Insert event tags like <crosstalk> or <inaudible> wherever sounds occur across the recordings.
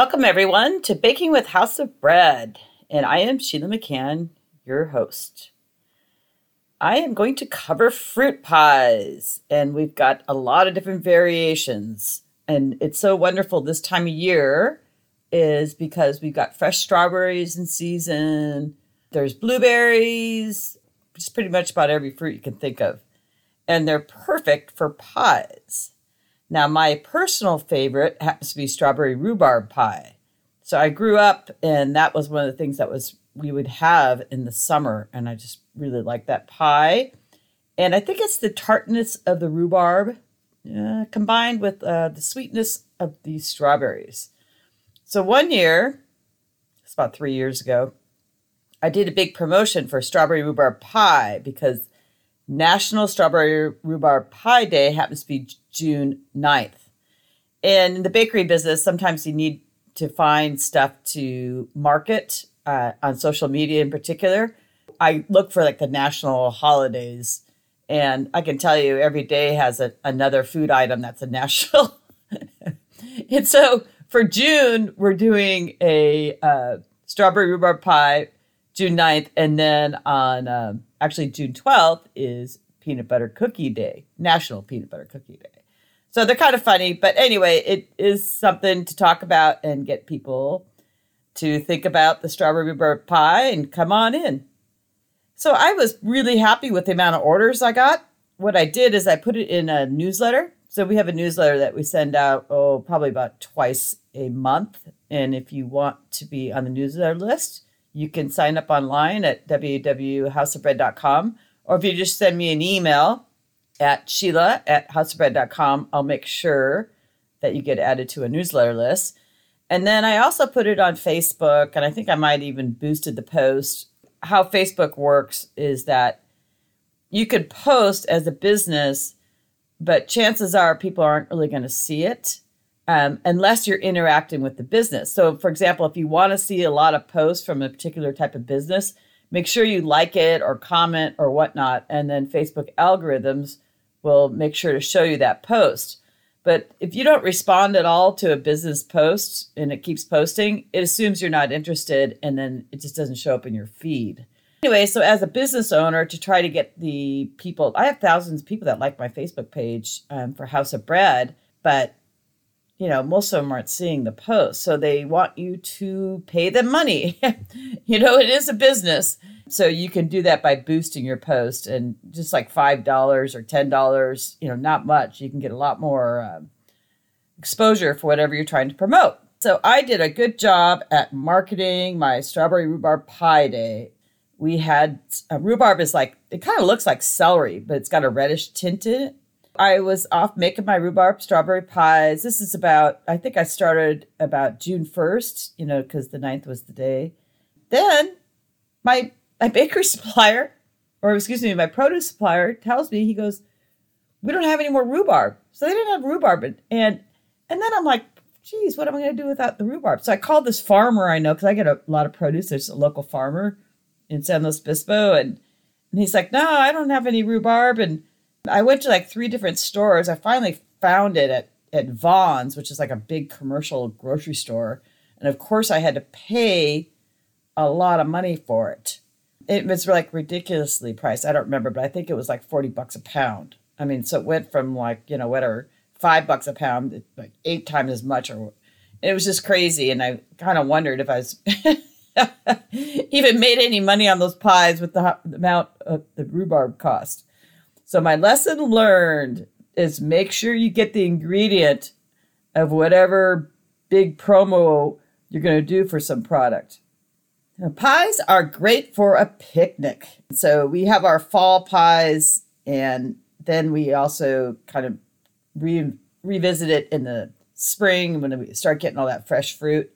Welcome, everyone, to Baking with House of Bread. And I am Sheila McCann, your host. I am going to cover fruit pies, and we've got a lot of different variations. And it's so wonderful this time of year is because we've got fresh strawberries in season, there's blueberries, just pretty much about every fruit you can think of. And they're perfect for pies. Now, my personal favorite happens to be strawberry rhubarb pie. So I grew up, and that was one of the things that was we would have in the summer, and I just really like that pie. And I think it's the tartness of the rhubarb uh, combined with uh, the sweetness of the strawberries. So one year, it's about three years ago, I did a big promotion for strawberry rhubarb pie because National Strawberry Rhubarb Pie Day happens to be June 9th. And in the bakery business, sometimes you need to find stuff to market uh, on social media in particular. I look for like the national holidays, and I can tell you every day has a, another food item that's a national. <laughs> and so for June, we're doing a uh, strawberry rhubarb pie June 9th. And then on um, actually June 12th is Peanut Butter Cookie Day, National Peanut Butter Cookie Day. So they're kind of funny, but anyway, it is something to talk about and get people to think about the strawberry rhubarb pie and come on in. So I was really happy with the amount of orders I got. What I did is I put it in a newsletter. So we have a newsletter that we send out, oh, probably about twice a month. And if you want to be on the newsletter list, you can sign up online at www.houseofbread.com. Or if you just send me an email at sheila at houseofbread.com, I'll make sure that you get added to a newsletter list. And then I also put it on Facebook, and I think I might even boosted the post. How Facebook works is that you could post as a business, but chances are people aren't really going to see it um, unless you're interacting with the business. So, for example, if you want to see a lot of posts from a particular type of business, make sure you like it or comment or whatnot, and then Facebook algorithms will make sure to show you that post. But if you don't respond at all to a business post and it keeps posting, it assumes you're not interested and then it just doesn't show up in your feed. Anyway, so as a business owner, to try to get the people, I have thousands of people that like my Facebook page um, for House of Bread, but you know, most of them aren't seeing the post. So they want you to pay them money. <laughs> you know, it is a business. So you can do that by boosting your post and just like $5 or $10, you know, not much. You can get a lot more um, exposure for whatever you're trying to promote. So I did a good job at marketing my strawberry rhubarb pie day. We had uh, rhubarb is like, it kind of looks like celery, but it's got a reddish tint in it. I was off making my rhubarb strawberry pies. This is about, I think I started about June 1st, you know, because the 9th was the day. Then my, my bakery <laughs> supplier, or excuse me, my produce supplier tells me, he goes, we don't have any more rhubarb. So they didn't have rhubarb. And, and, and then I'm like, geez, what am I going to do without the rhubarb? So I called this farmer I know, because I get a lot of produce. There's a local farmer in San Luis Obispo. And, and he's like, no, I don't have any rhubarb. And, I went to like three different stores. I finally found it at, at Vons, which is like a big commercial grocery store. And of course, I had to pay a lot of money for it. It was like ridiculously priced. I don't remember, but I think it was like 40 bucks a pound. I mean, so it went from like, you know, whatever, five bucks a pound, like eight times as much. Or it was just crazy. And I kind of wondered if I was <laughs> even made any money on those pies with the amount of the rhubarb cost. So my lesson learned is make sure you get the ingredient of whatever big promo you're going to do for some product. Now, pies are great for a picnic. So we have our fall pies, and then we also kind of re- revisit it in the spring when we start getting all that fresh fruit.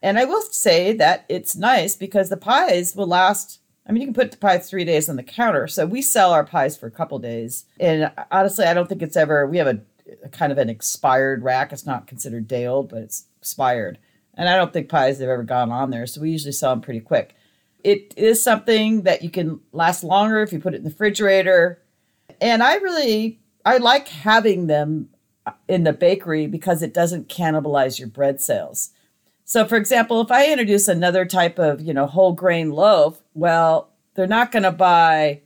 And I will say that it's nice because the pies will last I mean, you can put the pies three days on the counter. So we sell our pies for a couple days. And honestly, I don't think it's ever, we have a, a, kind of an expired rack. It's not considered day old, but it's expired. And I don't think pies have ever gone on there. So we usually sell them pretty quick. It is something that you can last longer if you put it in the refrigerator. And I really, I like having them in the bakery because it doesn't cannibalize your bread sales. So, for example, if I introduce another type of, you know, whole grain loaf, well, they're not going to buy,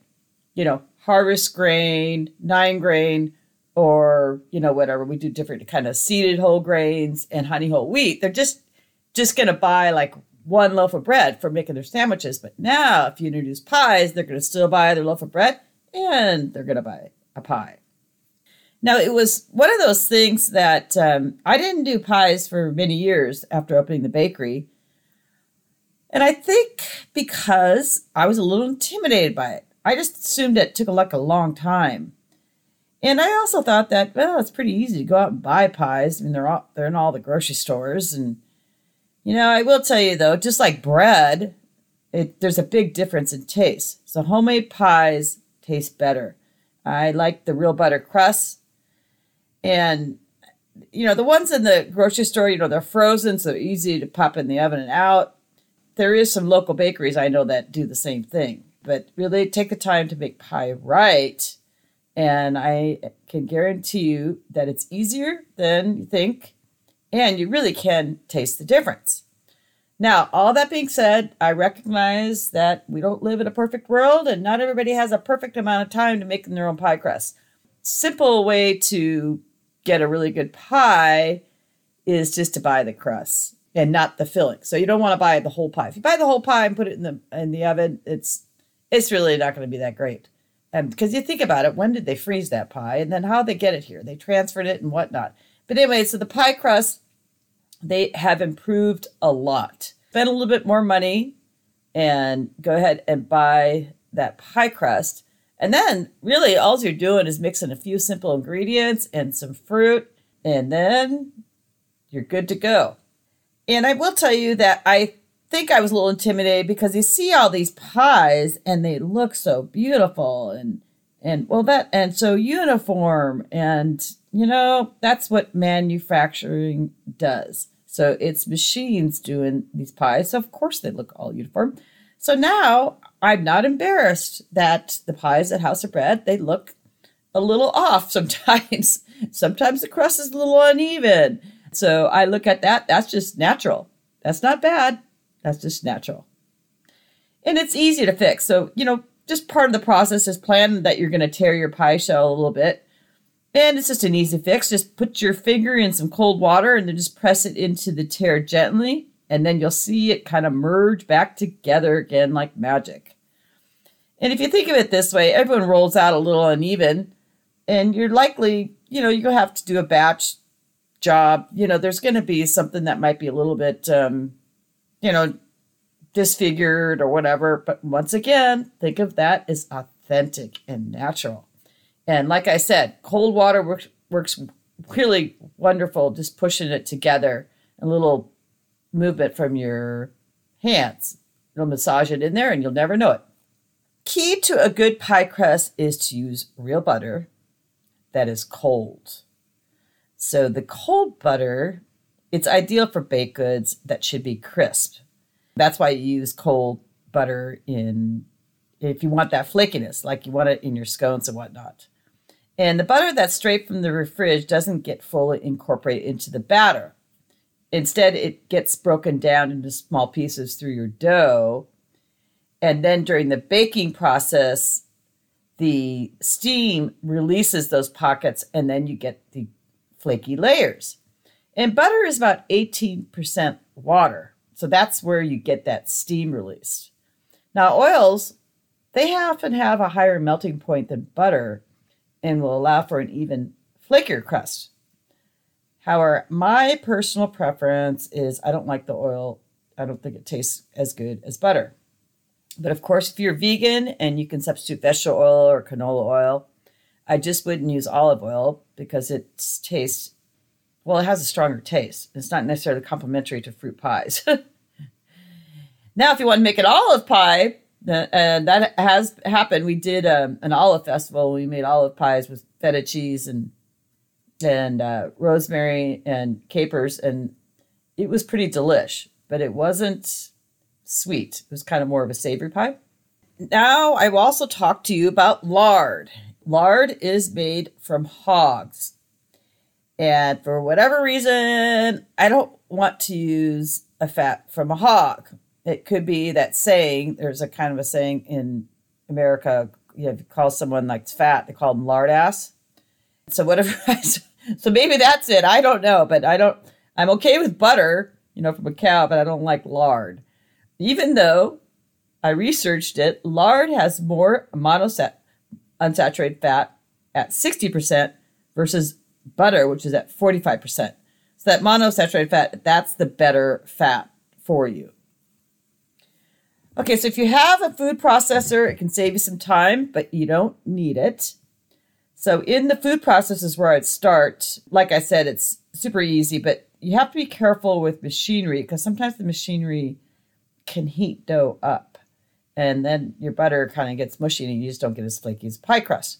you know, harvest grain, nine grain, or you know whatever. We do different kind of seeded whole grains and honey whole wheat. They're just just going to buy like one loaf of bread for making their sandwiches. But now, if you introduce pies, they're going to still buy their loaf of bread and they're going to buy a pie. Now, it was one of those things that um, I didn't do pies for many years after opening the bakery. And I think because I was a little intimidated by it, I just assumed it took like a long time. And I also thought that, well, it's pretty easy to go out and buy pies. I mean, they're all, they're in all the grocery stores and you know, I will tell you though, just like bread, it, there's a big difference in taste. So homemade pies taste better. I like the real butter crust. And, you know, the ones in the grocery store, you know, they're frozen, so easy to pop in the oven and out. There is some local bakeries I know that do the same thing. But really take the time to make pie right. And I can guarantee you that it's easier than you think and you really can taste the difference. Now, all that being said, I recognize that we don't live in a perfect world and not everybody has a perfect amount of time to make their own pie crust. Simple way to get a really good pie is just to buy the crust and not the filling. So you don't want to buy the whole pie. If you buy the whole pie and put it in the in the oven, it's it's really not going to be that great. And because you think about it, when did they freeze that pie, and then how they get it here? They transferred it and whatnot. But anyway, so the pie crust they have improved a lot. Spend a little bit more money and go ahead and buy that pie crust. And then really all you're doing is mixing a few simple ingredients and some fruit, and then you're good to go. And I will tell you that I think I was a little intimidated because you see all these pies and they look so beautiful and and well that and so uniform and you know that's what manufacturing does so it's machines doing these pies. So of course they look all uniform. So now I'm not embarrassed that the pies at House of Bread, they look a little off <laughs> sometimes. sometimes the crust is a little uneven. So I look at that, that's just natural. That's not bad. That's just natural. And it's easy to fix. So, you know, just part of the process is plan that you're going to tear your pie shell a little bit and it's just an easy fix. Just put your finger in some cold water and then just press it into the tear gently. And then you'll see it kind of merge back together again like magic. And if you think of it this way, everyone rolls out a little uneven. And you're likely, you know, you'll have to do a batch job. You know, there's going to be something that might be a little bit, um, you know, disfigured or whatever. But once again, think of that as authentic and natural. And like I said, cold water works, works really wonderful, just pushing it together. A little movement from your hands. You'll massage it in there and you'll never know it. Key to a good pie crust is to use real butter that is cold. So the cold butter, it's ideal for baked goods that should be crisp. That's why you use cold butter in if you want that flakiness, like you want it in your scones and whatnot. And the butter that's straight from the fridge doesn't get fully incorporated into the batter. Instead, it gets broken down into small pieces through your dough. And then during the baking process, the steam releases those pockets, and then you get the flaky layers. And butter is about 18% water. So that's where you get that steam released. Now, oils, they often have a higher melting point than butter and will allow for an even flakier crust. However, my personal preference is I don't like the oil. I don't think it tastes as good as butter. But of course, if you're vegan and you can substitute vegetable oil or canola oil, I just wouldn't use olive oil because it tastes, well, it has a stronger taste. It's not necessarily complementary to fruit pies. <laughs> now, if you want to make an olive pie, and that has happened. We did um, an olive festival. We made olive pies with feta cheese and and uh, rosemary and capers, and it was pretty delish. But it wasn't sweet. It was kind of more of a savory pie. Now I will also talk to you about lard. Lard is made from hogs. And for whatever reason, I don't want to use a fat from a hog. It could be that saying, there's a kind of a saying in America, you, know, if you call someone like fat, they call them lard ass. So whatever, <laughs> so maybe that's it. I don't know, but I don't, I'm okay with butter, you know, from a cow, but I don't like lard. Even though I researched it, lard has more monosat unsaturated fat at 60% versus butter, which is at 45%. So that monosaturated fat, that's the better fat for you. Okay, so if you have a food processor, it can save you some time, but you don't need it. So in the food processors where I'd start, like I said, it's super easy, but you have to be careful with machinery because sometimes the machinery can heat dough up and then your butter kind of gets mushy and you just don't get as flaky as pie crust.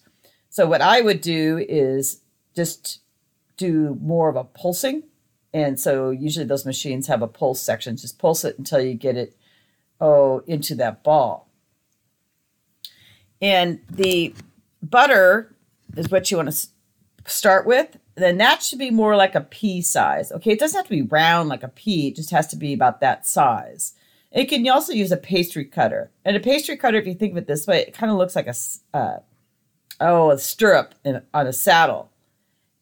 So what I would do is just do more of a pulsing. And so usually those machines have a pulse section. Just pulse it until you get it oh into that ball. And the butter is what you want to start with. Then that should be more like a pea size. Okay, it doesn't have to be round like a pea, it just has to be about that size. It can also use a pastry cutter. And a pastry cutter, if you think of it this way, it kind of looks like a uh, oh a stirrup in, on a saddle,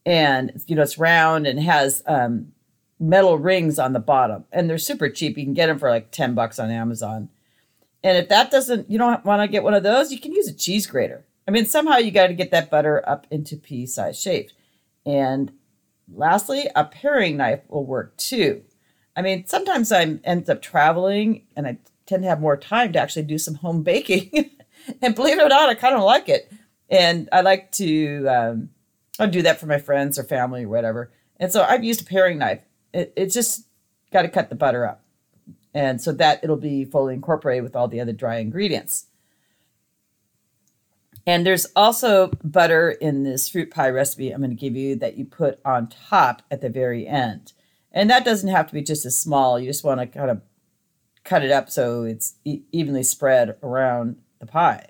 and you know it's round and has um, metal rings on the bottom, and they're super cheap. You can get them for like ten bucks on Amazon. And if that doesn't, you don't want to get one of those, you can use a cheese grater. I mean, somehow you got to get that butter up into pea size shape. And lastly, a paring knife will work too. I mean, sometimes I end up traveling and I tend to have more time to actually do some home baking. <laughs> and believe it or not, I kind of like it. And I like to um, i do that for my friends or family or whatever. And so I've used a paring knife. It, it just got to cut the butter up. And so that it'll be fully incorporated with all the other dry ingredients. And there's also butter in this fruit pie recipe I'm going to give you that you put on top at the very end. And that doesn't have to be just as small. You just want to kind of cut it up so it's e- evenly spread around the pie.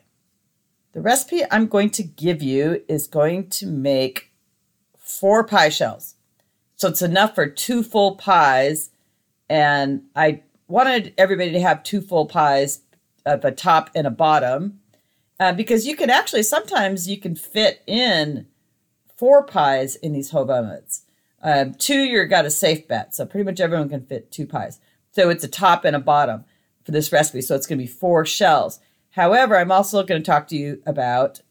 The recipe I'm going to give you is going to make four pie shells. So it's enough for two full pies. And I wanted everybody to have two full pies at the top and a bottom uh, because you can actually sometimes you can fit in four pies in these hovomets. Um, two, you've got a safe bet. So pretty much everyone can fit two pies. So it's a top and a bottom for this recipe. So it's going to be four shells. However, I'm also going to talk to you about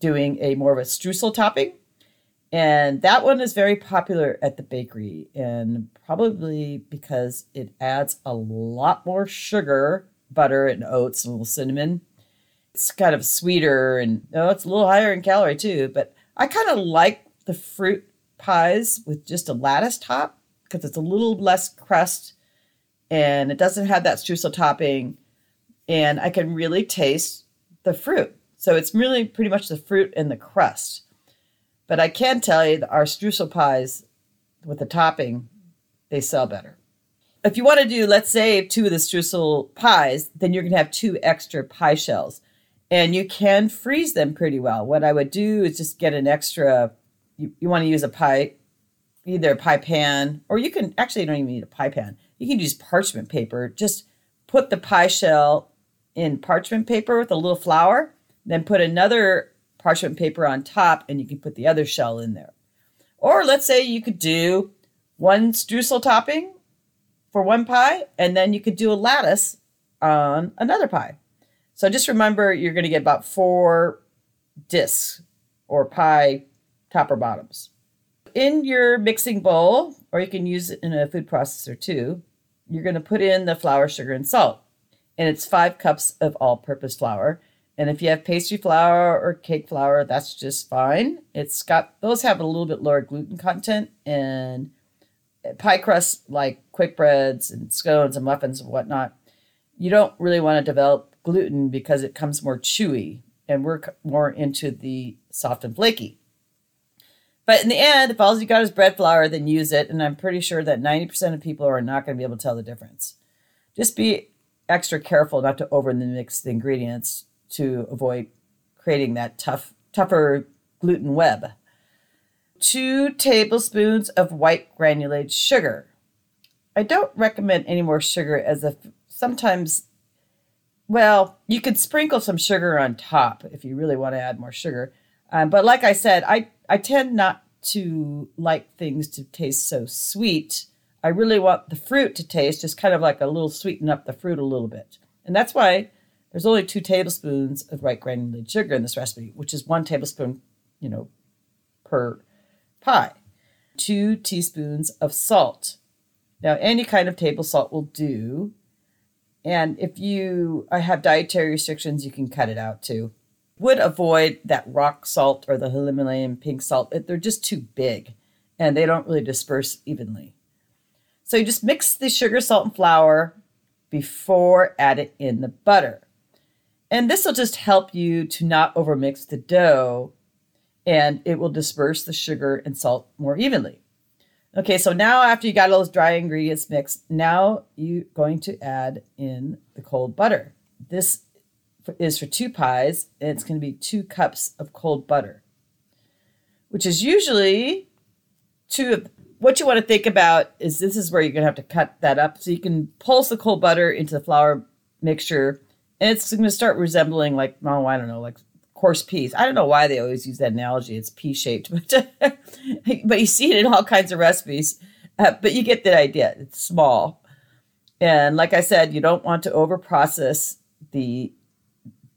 doing a more of a streusel topping. And that one is very popular at the bakery, and probably because it adds a lot more sugar, butter, and oats, and a little cinnamon. It's kind of sweeter, and oh, it's a little higher in calorie too. But I kind of like the fruit pies with just a lattice top because it's a little less crust and it doesn't have that streusel topping and I can really taste the fruit. So it's really pretty much the fruit and the crust. But I can tell you that our streusel pies with the topping, they sell better. If you want to do, let's say, two of the streusel pies, then you're going to have two extra pie shells. And you can freeze them pretty well. What I would do is just get an extra you, you want to use a pie, either a pie pan, or you can actually you don't even need a pie pan. You can use parchment paper. Just put the pie shell in parchment paper with a little flour, then put another parchment paper on top, and you can put the other shell in there. Or let's say you could do one streusel topping for one pie, and then you could do a lattice on another pie. So just remember you're going to get about four discs or pie top or bottoms. In your mixing bowl, or you can use it in a food processor too, you're going to put in the flour, sugar, and salt. And it's five cups of all purpose flour. And if you have pastry flour or cake flour, that's just fine. It's got, those have a little bit lower gluten content. And pie crusts like quick breads and scones and muffins and whatnot, you don't really want to develop gluten because it comes more chewy. And we're more into the soft and flaky. But in the end, if all you got is bread flour, then use it. And I'm pretty sure that 90% of people are not going to be able to tell the difference. Just be extra careful not to over mix the ingredients to avoid creating that tough, tougher gluten web. Two tablespoons of white granulated sugar. I don't recommend any more sugar as a sometimes well, you could sprinkle some sugar on top if you really want to add more sugar. Um, but like I said, I, I tend not to like things to taste so sweet. I really want the fruit to taste just kind of like a little sweeten up the fruit a little bit. And that's why there's only two tablespoons of white granulated sugar in this recipe, which is one tablespoon, you know, per pie. Two teaspoons of salt. Now, any kind of table salt will do. And if you have dietary restrictions, you can cut it out too. Would avoid that rock salt or the Himalayan pink salt. They're just too big and they don't really disperse evenly. So you just mix the sugar, salt, and flour before adding in the butter. And this will just help you to not overmix the dough and it will disperse the sugar and salt more evenly. Okay, so now after you got all those dry ingredients mixed, now you're going to add in the cold butter. This is for two pies, and it's going to be two cups of cold butter, which is usually two of what you want to think about is this is where you're going to have to cut that up so you can pulse the cold butter into the flour mixture and it's going to start resembling like oh I don't know like coarse peas. I don't know why they always use that analogy. It's pea shaped, <laughs> but but you see it in all kinds of recipes. Uh, but you get the idea. It's small, and like I said, you don't want to over process the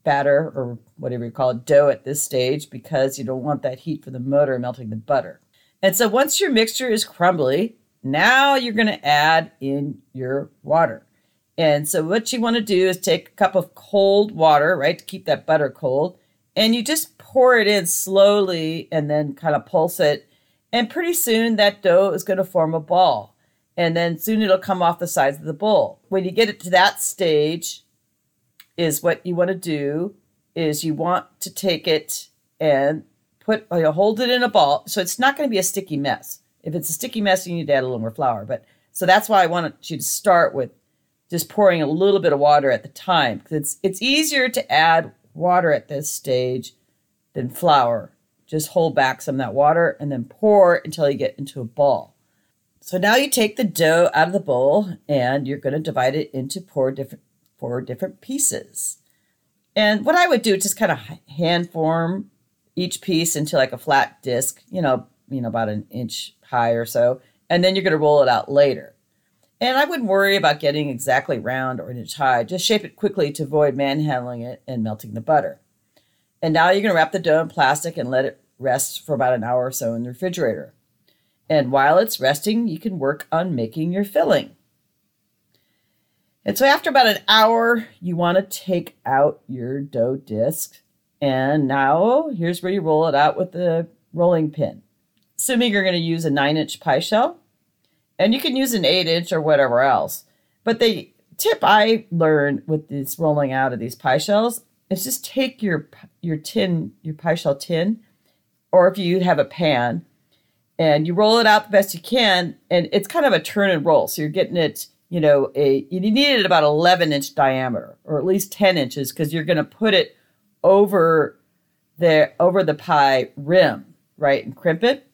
batter or whatever you call it dough at this stage because you don't want that heat for the motor melting the butter. And so once your mixture is crumbly, now you're going to add in your water. And so what you want to do is take a cup of cold water, right, to keep that butter cold and you just pour it in slowly and then kind of pulse it. And pretty soon that dough is going to form a ball. And then soon it'll come off the sides of the bowl. When you get it to that stage, is what you want to do is you want to take it and put you hold it in a ball. So it's not going to be a sticky mess. If it's a sticky mess, you need to add a little more flour. But so that's why I wanted you to start with just pouring a little bit of water at the time because it's it's easier to add water at this stage than flour. Just hold back some of that water and then pour until you get into a ball. So now you take the dough out of the bowl and you're going to divide it into four different four different pieces. And what I would do is just kind of hand form each piece into like a flat disc, you know, you know about an inch high or so, and then you're going to roll it out later. And I wouldn't worry about getting exactly round or an inch high. Just shape it quickly to avoid manhandling it and melting the butter. And now you're going to wrap the dough in plastic and let it rest for about an hour or so in the refrigerator. And while it's resting, you can work on making your filling. And so after about an hour, you want to take out your dough disc. And now here's where you roll it out with the rolling pin. Assuming you're going to use a nine inch pie shell, and you can use an eight inch or whatever else. But the tip I learned with this rolling out of these pie shells is just take your your tin, your pie shell tin, or if you have a pan, and you roll it out the best you can, and it's kind of a turn and roll. So you're getting it, you know, a you need it about 11 inch diameter, or at least 10 inches, because you're going to put it over the over the pie rim, right, and crimp it.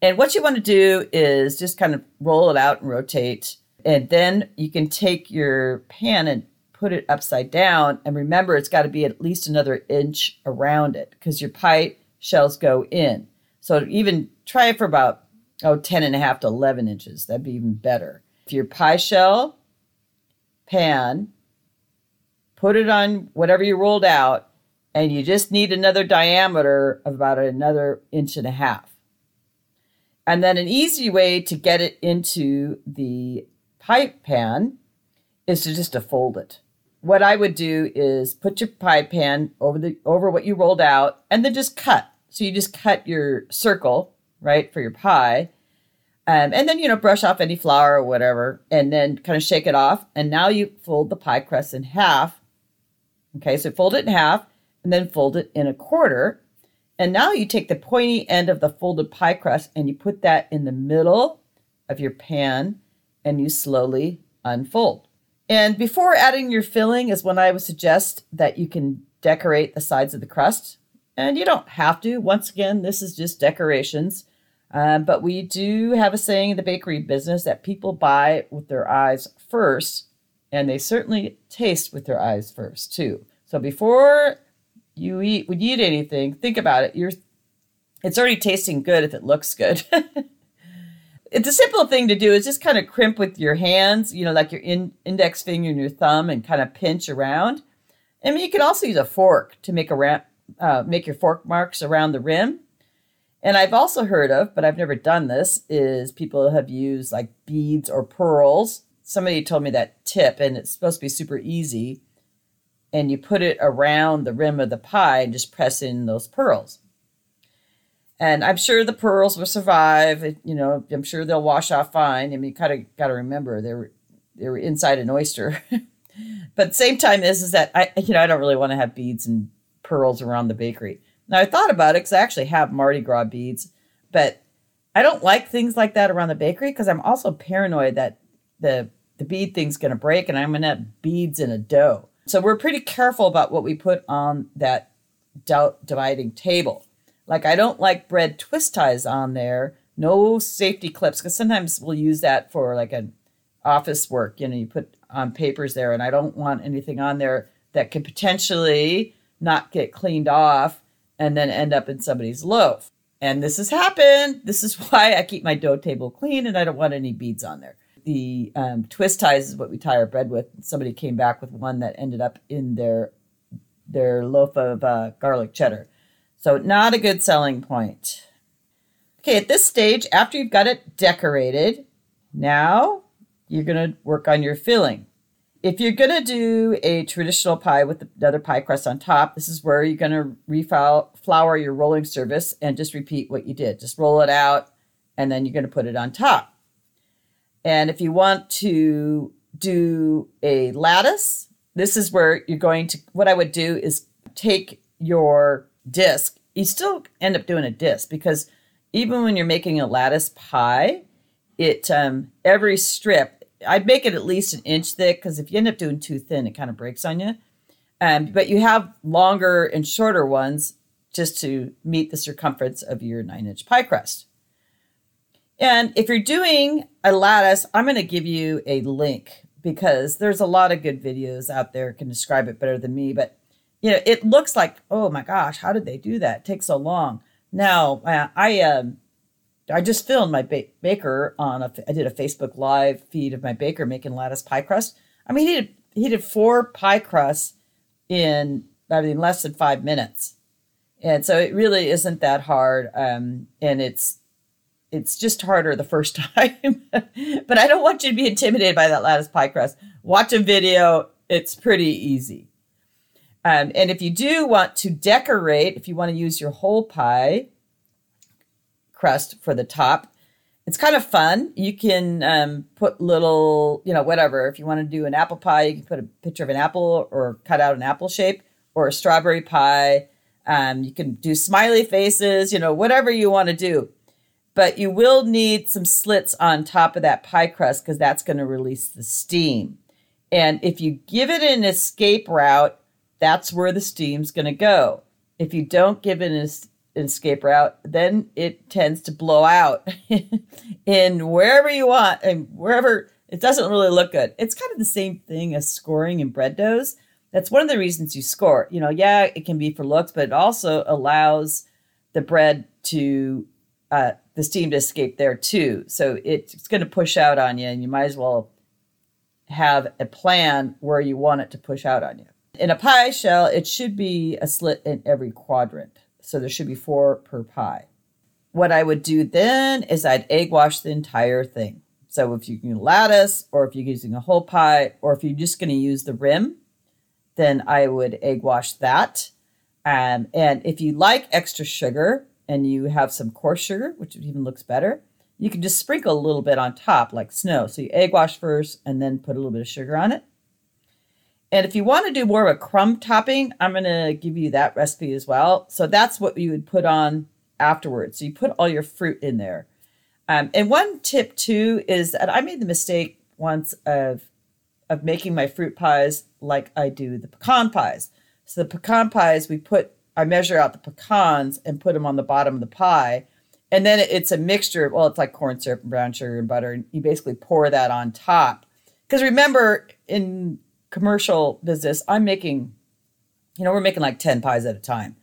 And what you want to do is just kind of roll it out and rotate. And then you can take your pan and put it upside down. And remember, it's got to be at least another inch around it because your pie shells go in. So even try it for about, oh, 10 and a half to 11 inches. That'd be even better. If your pie shell pan, put it on whatever you rolled out, and you just need another diameter of about another inch and a half. And then an easy way to get it into the pie pan is to just to fold it. What I would do is put your pie pan over the over what you rolled out and then just cut. So you just cut your circle, right, for your pie. Um, and then, you know, brush off any flour or whatever, and then kind of shake it off. And now you fold the pie crust in half. Okay, so fold it in half and then fold it in a quarter and now you take the pointy end of the folded pie crust and you put that in the middle of your pan and you slowly unfold. And before adding your filling is when I would suggest that you can decorate the sides of the crust. And you don't have to. Once again, this is just decorations. Um, but we do have a saying in the bakery business that people buy with their eyes first, and they certainly taste with their eyes first too. So before you eat, when you eat anything, think about it. You're, it's already tasting good if it looks good. <laughs> it's a simple thing to do is just kind of crimp with your hands, you know, like your in, index finger and your thumb, and kind of pinch around. I mean, you can also use a fork to make a uh, make your fork marks around the rim. And I've also heard of, but I've never done this, is people have used like beads or pearls. Somebody told me that tip, and it's supposed to be super easy. And you put it around the rim of the pie and just press in those pearls. And I'm sure the pearls will survive. You know, I'm sure they'll wash off fine. I mean, you kind of got to remember they were they were inside an oyster. <laughs> but same time is is that I you know I don't really want to have beads and pearls around the bakery. Now I thought about it because I actually have Mardi Gras beads, but I don't like things like that around the bakery because I'm also paranoid that the the bead thing's going to break and I'm going to have beads in a dough. So we're pretty careful about what we put on that dividing table. Like I don't like bread twist ties on there, no safety clips because sometimes we'll use that for like an office work. You know, you put on papers there, and I don't want anything on there that could potentially not get cleaned off and then end up in somebody's loaf. And this has happened. This is <laughs> why I keep my dough table clean and I don't want any beads on there. The um, twist ties is what we tie our bread with. Somebody came back with one that ended up in their their loaf of uh, garlic cheddar. So not a good selling point. Okay, at this stage, after you've got it decorated, now you're going to work on your filling. If you're going to do a traditional pie with another pie crust on top, this is where you're going to reflour your rolling surface and just repeat what you did. Just roll it out and then you're going to put it on top. And if you want to do a lattice, this is where you're going to, what I would do is take your disc. You still end up doing a disc because even when you're making a lattice pie, it um, every strip I'd make it at least an inch thick because if you end up doing too thin, it kind of breaks on you. Um, but you have longer and shorter ones just to meet the circumference of your nine inch pie crust. And if you're doing a lattice, I'm going to give you a link because there's a lot of good videos out there can describe it better than me. But you know, it looks like, oh my gosh, how did they do that? It takes so long. Now, uh, I um, I just filmed my ba- baker on a. I did a Facebook live feed of my baker making lattice pie crust. I mean, he did he did four pie crusts in I mean less than five minutes, and so it really isn't that hard. Um, and it's it's just harder the first <laughs> time. but I don't want you to be intimidated by that lattice pie crust. Watch a video; it's pretty easy. Um, and if you do want to decorate, if you want to use your whole pie, crust for the top. It's kind of fun. You can um, put little, you know, whatever. If you want to do an apple pie, you can put a picture of an apple or cut out an apple shape or a strawberry pie. Um, you can do smiley faces, you know, whatever you want to do. But you will need some slits on top of that pie crust because that's going to release the steam. And if you give it an escape route, that's where the steam's going to go. If you don't give it escape route, then it tends to blow out <laughs> in wherever you want and wherever it doesn't really look good. It's kind of the same thing as scoring in bread doughs. That's one of the reasons you score. You know, yeah, it can be for looks, but it also allows the bread to uh, the steam to escape there too. So it's going to push out on you, and you might as well have a plan where you want it to push out on you. In a pie shell, it should be a slit in every quadrant. So there should be four per pie. What I would do then is I'd egg wash the entire thing. So if you're using lattice, or if you're using a whole pie, or if you're just going to use the rim, then I would egg wash that. Um, and if you like extra sugar and you have some coarse sugar, which even looks better, you can just sprinkle a little bit on top like snow. So you egg wash first and then put a little bit of sugar on it. And if you want to do more of a crumb topping, I'm going to give you that recipe as well. So that's what you would put on afterwards. So you put all your fruit in there. Um, and one tip too is that I made the mistake once of of making my fruit pies like I do the pecan pies. So the pecan pies, we put I measure out the pecans and put them on the bottom of the pie, And then it's a mixture. Of, well, it's like corn syrup and brown sugar and butter. And you basically pour that on top. Because remember, in commercial business, I'm making, you know, we're making like 10 pies at a time.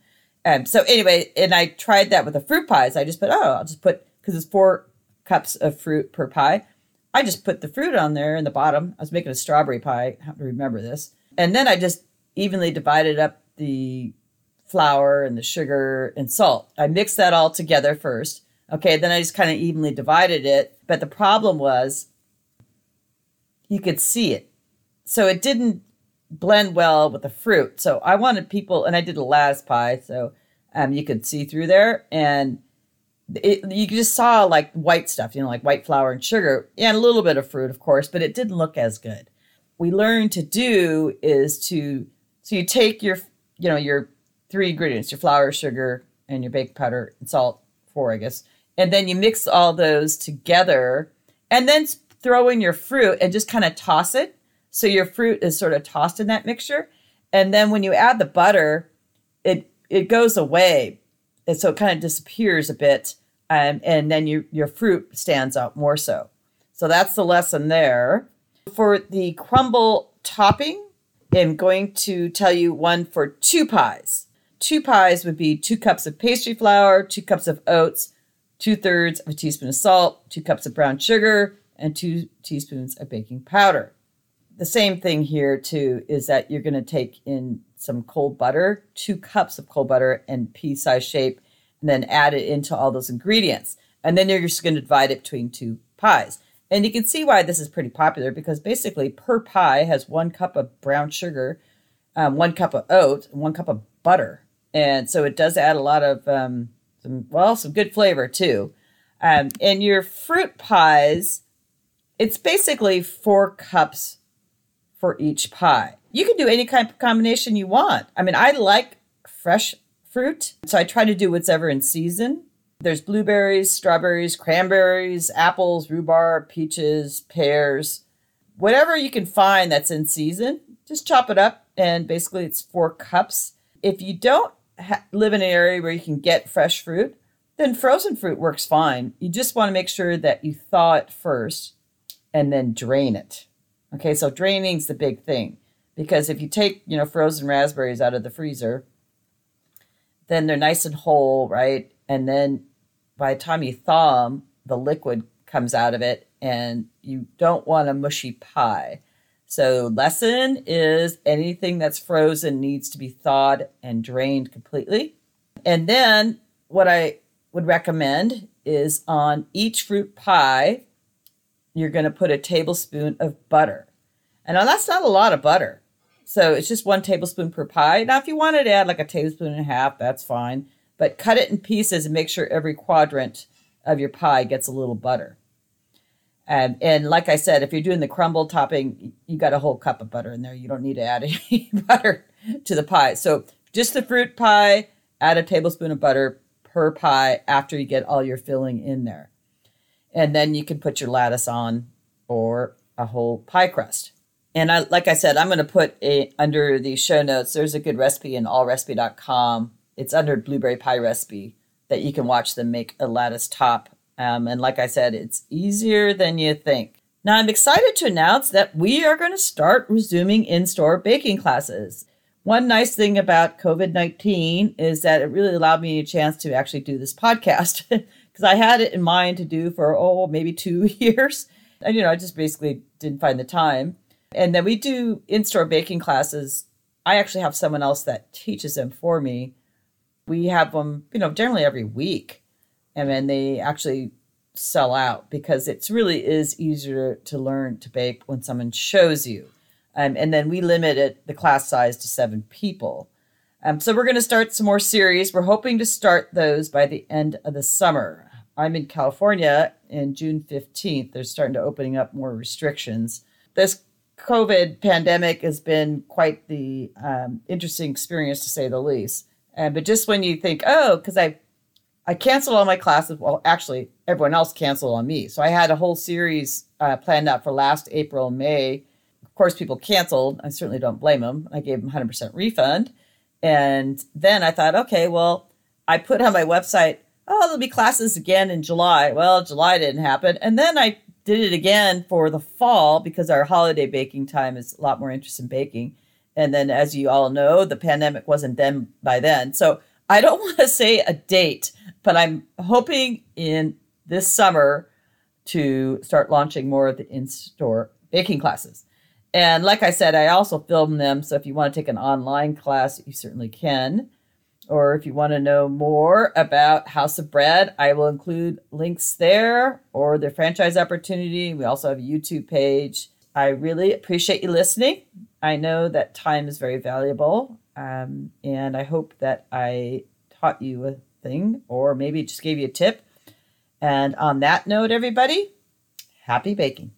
And so anyway, and I tried that with the fruit pies. I just put, oh, I'll just put, because it's four cups of fruit per pie. I just put the fruit on there in the bottom. I was making a strawberry pie. I have to remember this. And then I just evenly divided up the flour and the sugar and salt. I mixed that all together first. Okay, then I just kind of evenly divided it. But the problem was you could see it. So it didn't blend well with the fruit. So I wanted people, and I did a lattice pie, so um, you could see through there. And it, you just saw like white stuff, you know, like white flour and sugar, and a little bit of fruit, of course, but it didn't look as good. We learned to do is to so you take your you know your three ingredients, your flour, sugar, and your baking powder and salt, four, I guess, and then you mix all those together, and then throw in your fruit and just kind of toss it. So your fruit is sort of tossed in that mixture, and then when you add the butter, it it goes away and so it kind of disappears a bit, um, and then you, your fruit stands out more so. So that's the lesson there. For the crumble topping, I'm going to tell you one for two pies. Two pies would be two cups of pastry flour, two cups of oats, two thirds of a teaspoon of salt, two cups of brown sugar, and two teaspoons of baking powder. The same thing here, too, is that you're going to take in some cold butter, two cups of cold butter and pea size shape, and then add it into all those ingredients. And then you're just going to divide it between two pies. And you can see why this is pretty popular because basically per pie has one cup of brown sugar, um, one cup of oat, and one cup of butter. And so it does add a lot of, um, some, well, some good flavor too. Um, and your fruit pies, it's basically four cups for each pie. You can do any kind of combination you want. I mean, I like fresh fruit, so I try to do whatever in season. There's blueberries, strawberries, cranberries, apples, rhubarb, peaches, pears, whatever you can find that's in season. Just chop it up, and basically it's four cups. If you don't ha- live in an area where you can get fresh fruit, then frozen fruit works fine. You just want to make sure that you thaw it first and then drain it. Okay, so draining's the big thing because if you take, you know, frozen raspberries out of the freezer, then they're nice and whole, right? And then by the time you thaw them, the liquid comes out of it and you don't want a mushy pie. So, lesson is anything that's frozen needs to be thawed and drained completely. And then, what I would recommend is on each fruit pie, you're going to put a tablespoon of butter. And that's not a lot of butter. So it's just one tablespoon per pie. Now, if you wanted to add like a tablespoon and a half, that's fine. But cut it in pieces and make sure every quadrant of your pie gets a little butter. And, and like I said, if you're doing the crumble topping, you got a whole cup of butter in there. You don't need to add <laughs> any butter to the pie. So just the fruit pie, add a tablespoon of butter per pie after you get all your filling in there. And then you can put your lattice on or a whole pie crust. And I, like I said, I'm going to put a under the show notes. There's a good recipe in allrecipe.com. It's under blueberry pie recipe that you can watch them make a lattice top. Um, and like I said, it's easier than you think. Now I'm excited to announce that we are going to start resuming in-store baking classes. One nice thing about COVID 19 is that it really allowed me a chance to actually do this podcast <laughs> because I had it in mind to do for, oh, maybe two <laughs> years. And, you know, I just basically didn't find the time. And then we do in store baking classes. I actually have someone else that teaches them for me. We have them, you know, generally every week. And then they actually sell out because it really is easier to learn to bake when someone shows you. Um, and then we limited the class size to seven people. Um, so we're going to start some more series. We're hoping to start those by the end of the summer. I'm in California in June 15th. They're starting to opening up more restrictions. This COVID pandemic has been quite the um, interesting experience to say the least. And but just when you think, oh, because I I canceled all my classes. Well, actually, everyone else canceled on me. So I had a whole series uh, planned out for last April and May. Of course, people canceled. I certainly don't blame them. I gave them 100% refund. And then I thought, okay, well, I put on my website oh, there'll be classes again in July. Well, July didn't happen. And then I did it again for the fall because our holiday baking time is a lot more interest in baking. And then, as you all know, the pandemic wasn't then by then. So I don't <laughs> want to say a date, but I'm hoping in this summer to start launching more of the in store baking classes. And like I said, I also film them. So if you want to take an online class, you certainly can. Or if you want to know more about House of Bread, I will include links there or the franchise opportunity. We also have a YouTube page. I really appreciate you listening. I know that time is very valuable. Um, and I hope that I taught you a thing or maybe just gave you a tip. And on that note, everybody, happy baking.